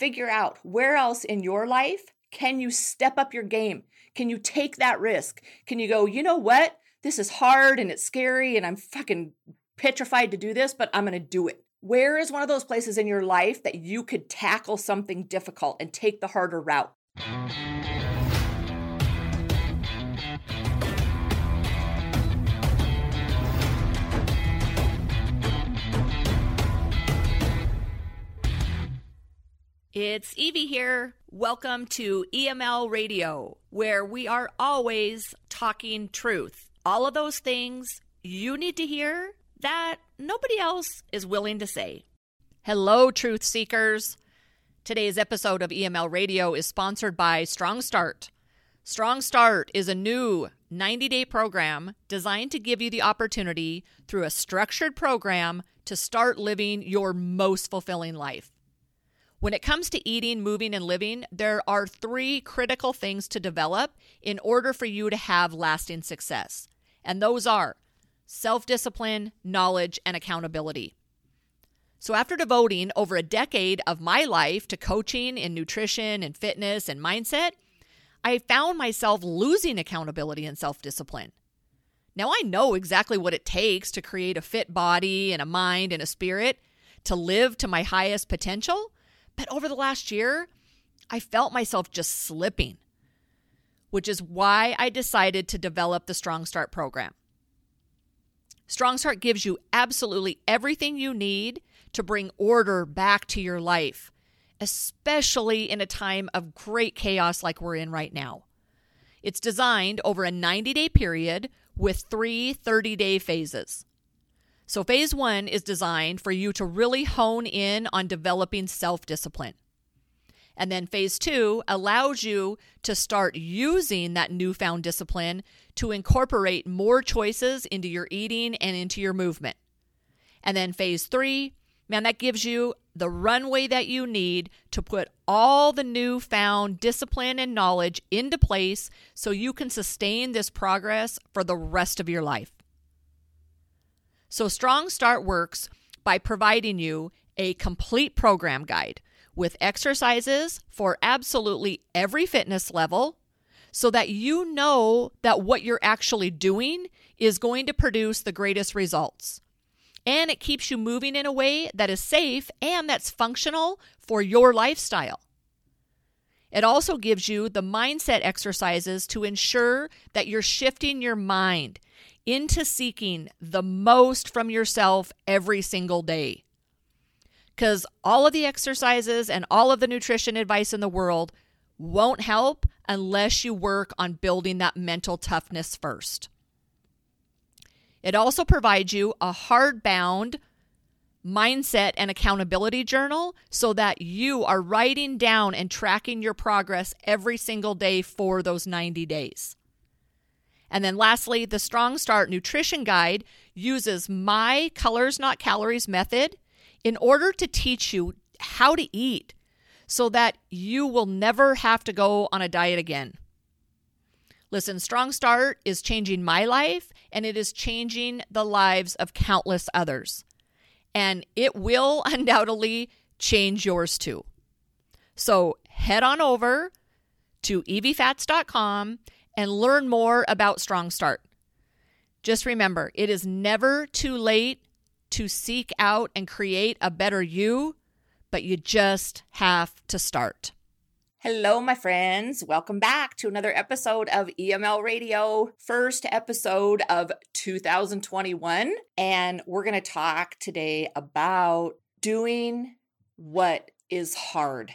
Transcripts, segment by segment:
figure out where else in your life can you step up your game? Can you take that risk? Can you go, you know what? This is hard and it's scary and I'm fucking petrified to do this, but I'm going to do it. Where is one of those places in your life that you could tackle something difficult and take the harder route? It's Evie here. Welcome to EML Radio, where we are always talking truth. All of those things you need to hear that nobody else is willing to say. Hello, truth seekers. Today's episode of EML Radio is sponsored by Strong Start. Strong Start is a new 90 day program designed to give you the opportunity through a structured program to start living your most fulfilling life. When it comes to eating, moving, and living, there are three critical things to develop in order for you to have lasting success. And those are self discipline, knowledge, and accountability. So, after devoting over a decade of my life to coaching in nutrition and fitness and mindset, I found myself losing accountability and self discipline. Now, I know exactly what it takes to create a fit body and a mind and a spirit to live to my highest potential, but over the last year, I felt myself just slipping, which is why I decided to develop the Strong Start program. Strong Start gives you absolutely everything you need to bring order back to your life, especially in a time of great chaos like we're in right now. It's designed over a 90 day period with three 30 day phases. So, phase one is designed for you to really hone in on developing self discipline. And then phase two allows you to start using that newfound discipline to incorporate more choices into your eating and into your movement. And then phase three, man, that gives you the runway that you need to put all the newfound discipline and knowledge into place so you can sustain this progress for the rest of your life. So, Strong Start works by providing you a complete program guide with exercises for absolutely every fitness level so that you know that what you're actually doing is going to produce the greatest results. And it keeps you moving in a way that is safe and that's functional for your lifestyle. It also gives you the mindset exercises to ensure that you're shifting your mind into seeking the most from yourself every single day because all of the exercises and all of the nutrition advice in the world won't help unless you work on building that mental toughness first. It also provides you a hardbound mindset and accountability journal so that you are writing down and tracking your progress every single day for those 90 days. And then lastly, the Strong Start Nutrition Guide uses my colors, not calories method in order to teach you how to eat so that you will never have to go on a diet again. Listen, Strong Start is changing my life and it is changing the lives of countless others. And it will undoubtedly change yours too. So head on over to eviefats.com and learn more about Strong Start. Just remember, it is never too late to seek out and create a better you, but you just have to start. Hello, my friends. Welcome back to another episode of EML Radio, first episode of 2021. And we're going to talk today about doing what is hard,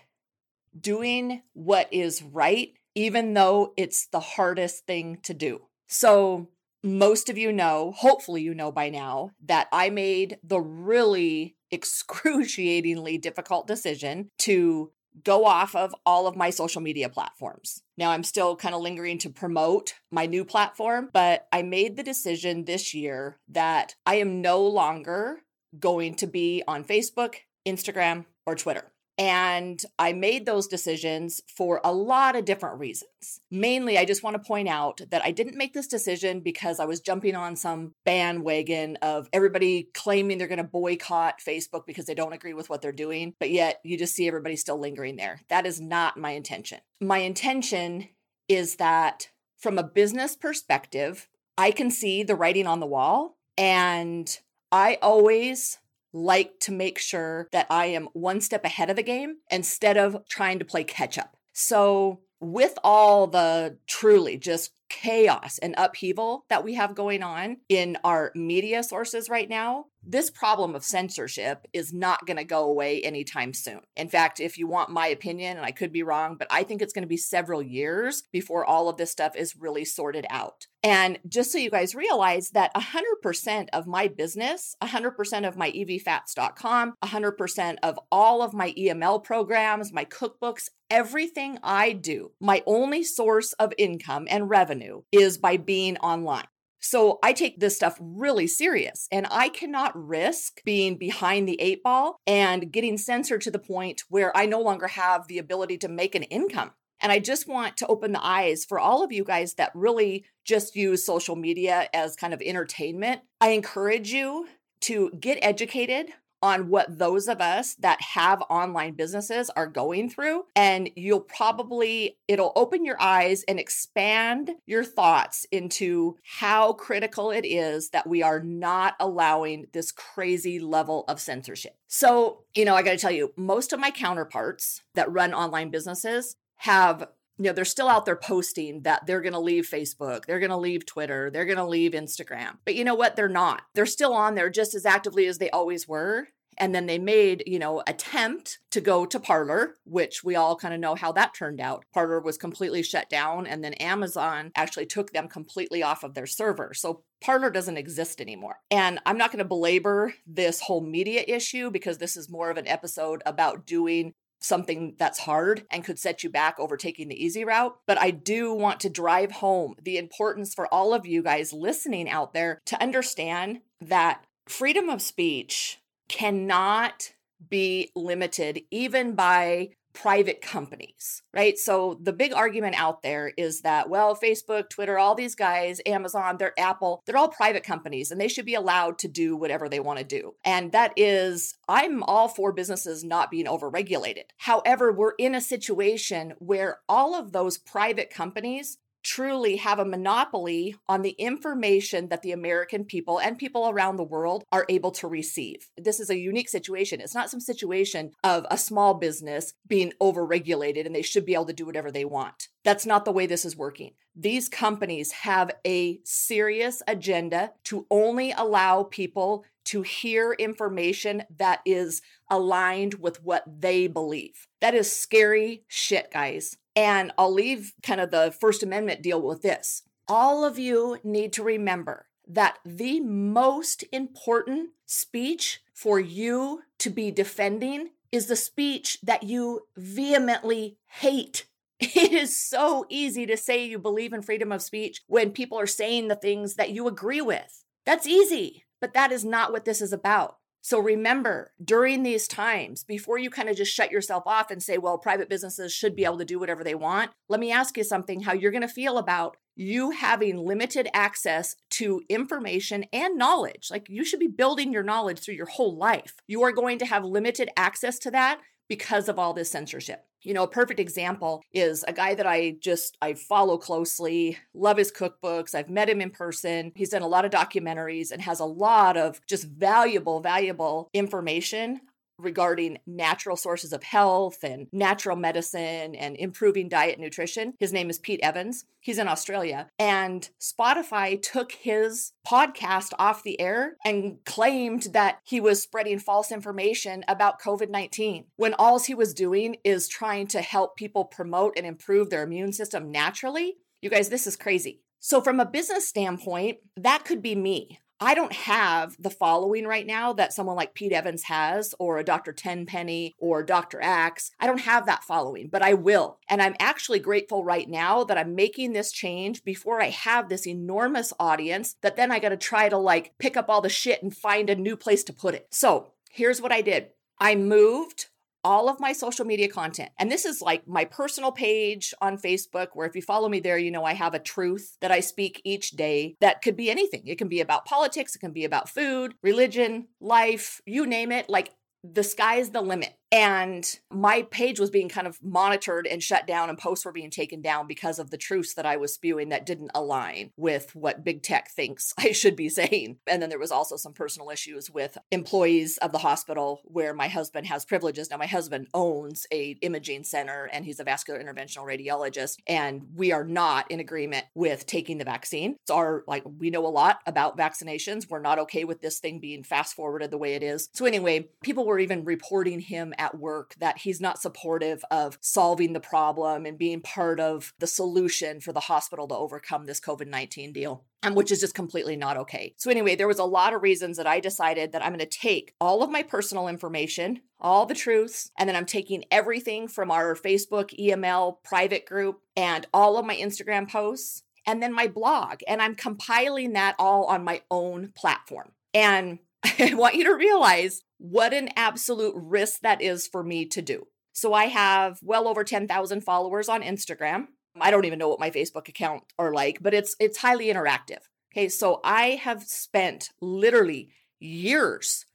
doing what is right, even though it's the hardest thing to do. So, most of you know, hopefully, you know by now, that I made the really excruciatingly difficult decision to go off of all of my social media platforms. Now, I'm still kind of lingering to promote my new platform, but I made the decision this year that I am no longer going to be on Facebook, Instagram, or Twitter. And I made those decisions for a lot of different reasons. Mainly, I just want to point out that I didn't make this decision because I was jumping on some bandwagon of everybody claiming they're going to boycott Facebook because they don't agree with what they're doing. But yet, you just see everybody still lingering there. That is not my intention. My intention is that from a business perspective, I can see the writing on the wall. And I always like to make sure that I am one step ahead of the game instead of trying to play catch up. So, with all the truly just chaos and upheaval that we have going on in our media sources right now, this problem of censorship is not going to go away anytime soon. In fact, if you want my opinion, and I could be wrong, but I think it's going to be several years before all of this stuff is really sorted out. And just so you guys realize that 100% of my business, 100% of my evfats.com, 100% of all of my EML programs, my cookbooks, everything I do, my only source of income and revenue is by being online. So I take this stuff really serious and I cannot risk being behind the eight ball and getting censored to the point where I no longer have the ability to make an income. And I just want to open the eyes for all of you guys that really just use social media as kind of entertainment. I encourage you to get educated on what those of us that have online businesses are going through. And you'll probably, it'll open your eyes and expand your thoughts into how critical it is that we are not allowing this crazy level of censorship. So, you know, I got to tell you, most of my counterparts that run online businesses have you know, they're still out there posting that they're going to leave Facebook, they're going to leave Twitter, they're going to leave Instagram. But you know what? They're not. They're still on there just as actively as they always were. And then they made, you know, attempt to go to Parler, which we all kind of know how that turned out. Parler was completely shut down, and then Amazon actually took them completely off of their server. So Parler doesn't exist anymore. And I'm not going to belabor this whole media issue because this is more of an episode about doing something that's hard and could set you back over taking the easy route. But I do want to drive home the importance for all of you guys listening out there to understand that freedom of speech cannot be limited even by private companies, right? So the big argument out there is that, well, Facebook, Twitter, all these guys, Amazon, they're Apple, they're all private companies and they should be allowed to do whatever they want to do. And that is, I'm all for businesses not being overregulated. However, we're in a situation where all of those private companies truly have a monopoly on the information that the American people and people around the world are able to receive. This is a unique situation. It's not some situation of a small business being overregulated and they should be able to do whatever they want. That's not the way this is working. These companies have a serious agenda to only allow people to hear information that is aligned with what they believe. That is scary shit, guys. And I'll leave kind of the First Amendment deal with this. All of you need to remember that the most important speech for you to be defending is the speech that you vehemently hate. It is so easy to say you believe in freedom of speech when people are saying the things that you agree with. That's easy, but that is not what this is about. So remember, during these times, before you kind of just shut yourself off and say, well, private businesses should be able to do whatever they want, let me ask you something how you're going to feel about you having limited access to information and knowledge. Like you should be building your knowledge through your whole life. You are going to have limited access to that because of all this censorship. You know, a perfect example is a guy that I just I follow closely, love his cookbooks. I've met him in person. He's done a lot of documentaries and has a lot of just valuable valuable information regarding natural sources of health and natural medicine and improving diet and nutrition. His name is Pete Evans. He's in Australia. And Spotify took his podcast off the air and claimed that he was spreading false information about COVID 19 when all he was doing is trying to help people promote and improve their immune system naturally. You guys, this is crazy. So, from a business standpoint, that could be me. I don't have the following right now that someone like Pete Evans has, or a Dr. Tenpenny or Dr. Axe. I don't have that following, but I will. And I'm actually grateful right now that I'm making this change before I have this enormous audience that then I got to try to like pick up all the shit and find a new place to put it. So here's what I did I moved all of my social media content. And this is like my personal page on Facebook, where if you follow me there, you know I have a truth that I speak each day that could be anything. It can be about politics, it can be about food, religion, life, you name it. Like the sky's the limit. And my page was being kind of monitored and shut down, and posts were being taken down because of the truths that I was spewing that didn't align with what big tech thinks I should be saying. And then there was also some personal issues with employees of the hospital where my husband has privileges. Now, my husband owns a imaging center and he's a vascular interventional radiologist, and we are not in agreement with taking the vaccine. It's our, like, we know a lot about vaccinations. We're not okay with this thing being fast forwarded the way it is. So, anyway, people were even reporting him at work that he's not supportive of solving the problem and being part of the solution for the hospital to overcome this COVID 19 deal. Um, which is just completely not okay. So, anyway, there was a lot of reasons that I decided that I'm going to take all of my personal information, all the truths, and then I'm taking everything from our Facebook, EML private group, and all of my Instagram posts, and then my blog, and I'm compiling that all on my own platform. And I want you to realize what an absolute risk that is for me to do. So I have well over 10,000 followers on Instagram. I don't even know what my Facebook account are like, but it's it's highly interactive. Okay, so I have spent literally years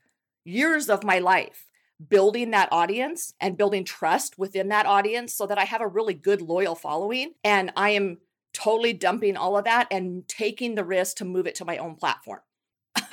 years of my life building that audience and building trust within that audience so that I have a really good loyal following and I am totally dumping all of that and taking the risk to move it to my own platform.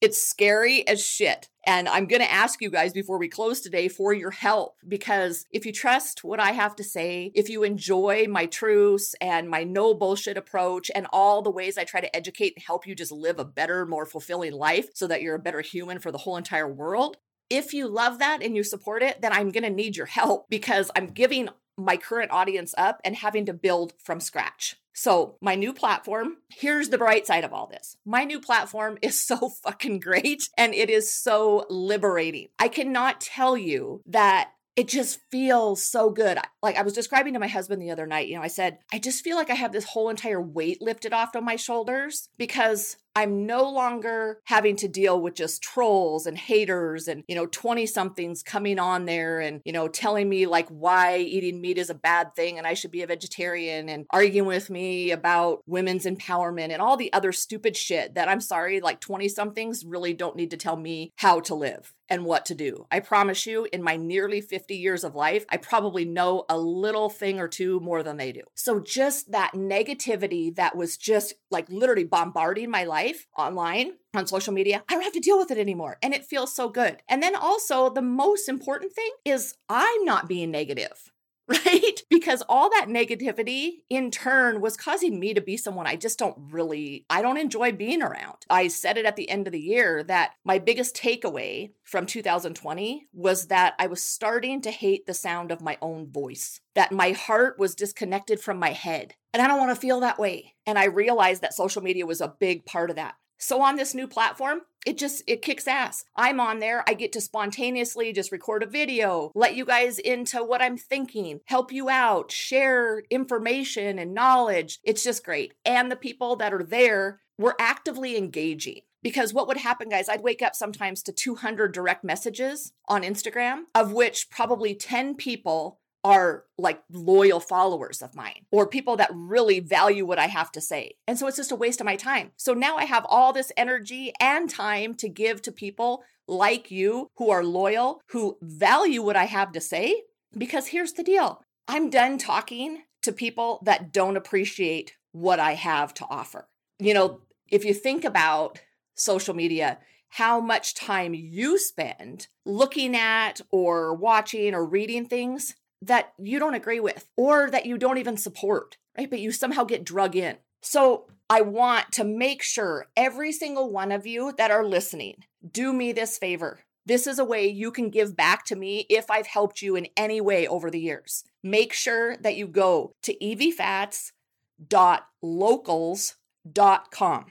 It's scary as shit. And I'm going to ask you guys before we close today for your help because if you trust what I have to say, if you enjoy my truths and my no bullshit approach and all the ways I try to educate and help you just live a better, more fulfilling life so that you're a better human for the whole entire world, if you love that and you support it, then I'm going to need your help because I'm giving my current audience up and having to build from scratch. So, my new platform, here's the bright side of all this. My new platform is so fucking great and it is so liberating. I cannot tell you that it just feels so good. Like I was describing to my husband the other night, you know, I said, I just feel like I have this whole entire weight lifted off of my shoulders because I'm no longer having to deal with just trolls and haters and, you know, 20 somethings coming on there and, you know, telling me like why eating meat is a bad thing and I should be a vegetarian and arguing with me about women's empowerment and all the other stupid shit that I'm sorry, like 20 somethings really don't need to tell me how to live and what to do. I promise you, in my nearly 50 years of life, I probably know a little thing or two more than they do. So, just that negativity that was just like literally bombarding my life life online on social media, I don't have to deal with it anymore. And it feels so good. And then also, the most important thing is I'm not being negative. Right? Because all that negativity in turn was causing me to be someone I just don't really, I don't enjoy being around. I said it at the end of the year that my biggest takeaway from 2020 was that I was starting to hate the sound of my own voice, that my heart was disconnected from my head. And I don't want to feel that way. And I realized that social media was a big part of that. So on this new platform, it just it kicks ass. I'm on there, I get to spontaneously just record a video, let you guys into what I'm thinking, help you out, share information and knowledge. It's just great. And the people that are there were actively engaging. Because what would happen, guys, I'd wake up sometimes to 200 direct messages on Instagram, of which probably 10 people are like loyal followers of mine or people that really value what I have to say. And so it's just a waste of my time. So now I have all this energy and time to give to people like you who are loyal, who value what I have to say. Because here's the deal I'm done talking to people that don't appreciate what I have to offer. You know, if you think about social media, how much time you spend looking at or watching or reading things that you don't agree with or that you don't even support, right? But you somehow get drug in. So I want to make sure every single one of you that are listening, do me this favor. This is a way you can give back to me if I've helped you in any way over the years. Make sure that you go to evfats.locals.com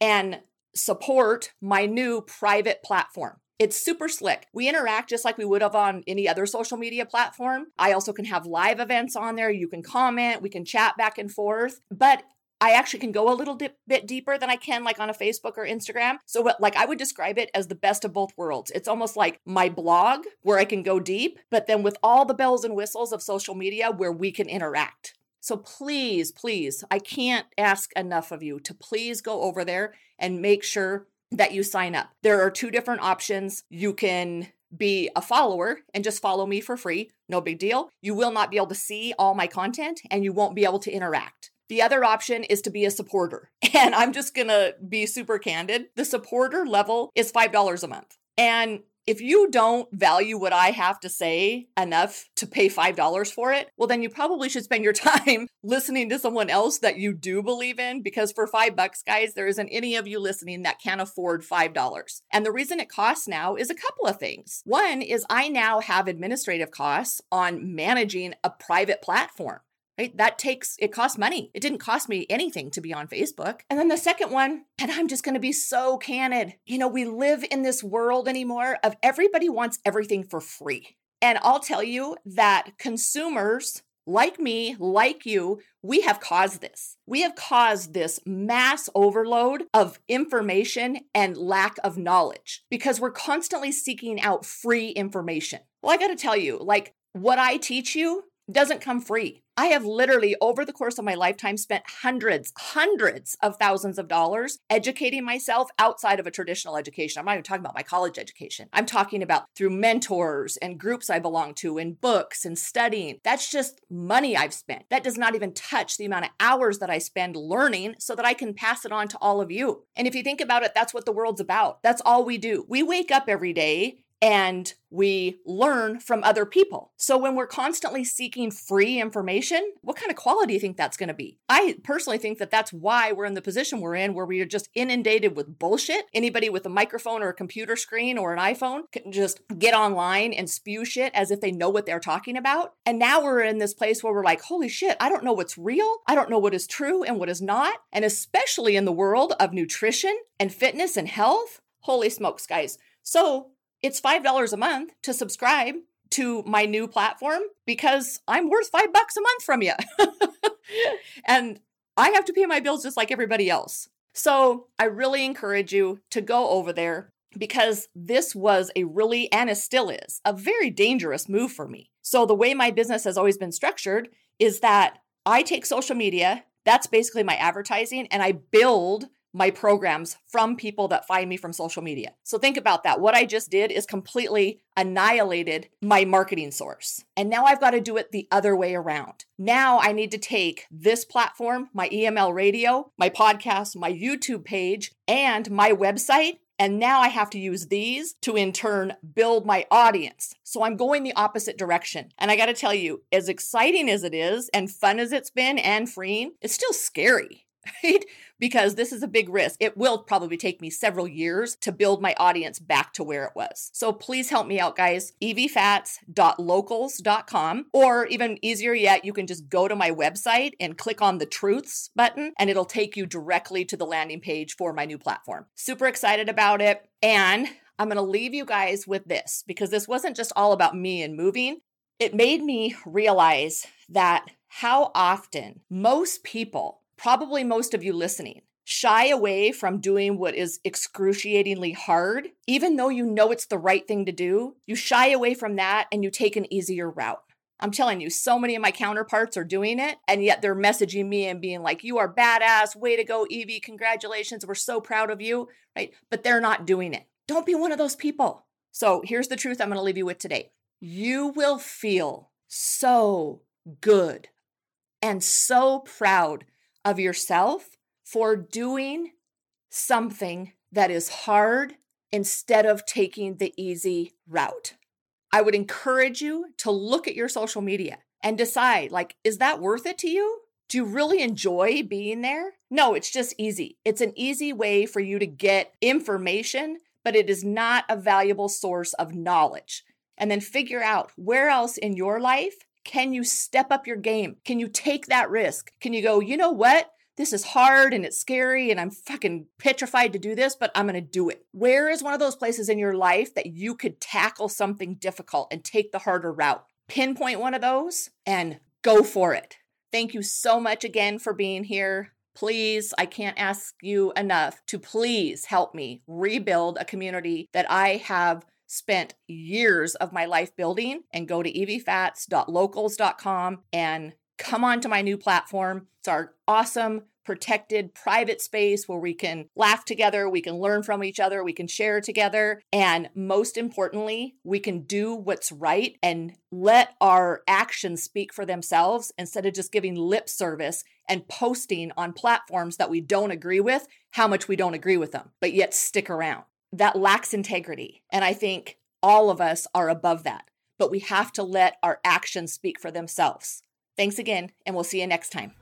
and support my new private platform. It's super slick. We interact just like we would have on any other social media platform. I also can have live events on there. You can comment, we can chat back and forth. But I actually can go a little dip, bit deeper than I can like on a Facebook or Instagram. So, what, like, I would describe it as the best of both worlds. It's almost like my blog where I can go deep, but then with all the bells and whistles of social media where we can interact. So, please, please, I can't ask enough of you to please go over there and make sure that you sign up. There are two different options. You can be a follower and just follow me for free. No big deal. You will not be able to see all my content and you won't be able to interact. The other option is to be a supporter. And I'm just to be super candid. The supporter level is $5 a month. And if you don't value what I have to say enough to pay $5 for it, well, then you probably should spend your time listening to someone else that you do believe in. Because for five bucks, guys, there isn't any of you listening that can afford $5. And the reason it costs now is a couple of things. One is I now have administrative costs on managing a private platform right? That takes, it costs money. It didn't cost me anything to be on Facebook. And then the second one, and I'm just going to be so candid. You know, we live in this world anymore of everybody wants everything for free. And I'll tell you that consumers like me, like you, we have caused this. We have caused this mass overload of information and lack of knowledge because we're constantly seeking out free information. Well, I got to tell you, like what I teach you doesn't come free. I have literally, over the course of my lifetime, spent hundreds, hundreds of thousands of dollars educating myself outside of a traditional education. I'm not even talking about my college education. I'm talking about through mentors and groups I belong to, and books and studying. That's just money I've spent. That does not even touch the amount of hours that I spend learning so that I can pass it on to all of you. And if you think about it, that's what the world's about. That's all we do. We wake up every day and we learn from other people. So when we're constantly seeking free information, what kind of quality do you think that's going to be? I personally think that that's why we're in the position we're in where we are just inundated with bullshit. Anybody with a microphone or a computer screen or an iPhone can just get online and spew shit as if they know what they're talking about. And now we're in this place where we're like, holy shit, I don't know what's real. I don't know what is true and what is not. And especially in the world of nutrition and fitness and health. Holy smokes, guys. So it's $5 a month to subscribe to my new platform because I'm worth five bucks a month from you. and I have to pay my bills just like everybody else. So I really encourage you to go over there because this was a really, and it still is, a very dangerous move for me. So the way my business has always been structured is that I take social media, that's basically my advertising, and I build my programs from people that find me from social media. So think about that. What I just did is completely annihilated my marketing source. And now I've got to do it the other way around. Now I need to take this platform, my EML radio, my podcast, my YouTube page, and my website and now I have to use these to in turn build my audience. So I'm going the opposite direction. And I got to tell you, as exciting as it is and fun as it's been and freeing, it's still scary. Right? Because this is a big risk. It will probably take me several years to build my audience back to where it was. So please help me out, guys. evfats.locals.com, or even easier yet, you can just go to my website and click on the truths button, and it'll take you directly to the landing page for my new platform. Super excited about it. And I'm going to leave you guys with this because this wasn't just all about me and moving. It made me realize that how often most people probably most of you listening, shy away from doing what is excruciatingly hard, even though you know it's the right thing to do, you shy away from that and you take an easier route. I'm telling you, so many of my counterparts are doing it, and yet they're messaging me and being like, You are badass, way to go, Evie, congratulations, we're so proud of you, right? But they're not doing it. Don't be one of those people. So here's the truth I'm gonna leave you with today. You will feel so good and so proud of yourself for doing something that is hard instead of taking the easy route. I would encourage you to look at your social media and decide like is that worth it to you? Do you really enjoy being there? No, it's just easy. It's an easy way for you to get information, but it is not a valuable source of knowledge. And then figure out where else in your life can you step up your game? Can you take that risk? Can you go, you know what? This is hard and it's scary and I'm fucking petrified to do this, but I'm gonna do it. Where is one of those places in your life that you could tackle something difficult and take the harder route? Pinpoint one of those and go for it. Thank you so much again for being here. please, I can't ask you enough to please help me rebuild a community that I have spent years of my life building and go to evfats.locals.com and come on to my new platform. It's our awesome protected private space where we can laugh together, we can learn from each other, we can share together, and most importantly, we can do what's right and let our actions speak for themselves instead of just giving lip service and posting on platforms that we don't agree with how much we don't agree with them, but yet stick around. That lacks integrity. And I think all of us are above that, but we have to let our actions speak for themselves. Thanks again, and we'll see you next time.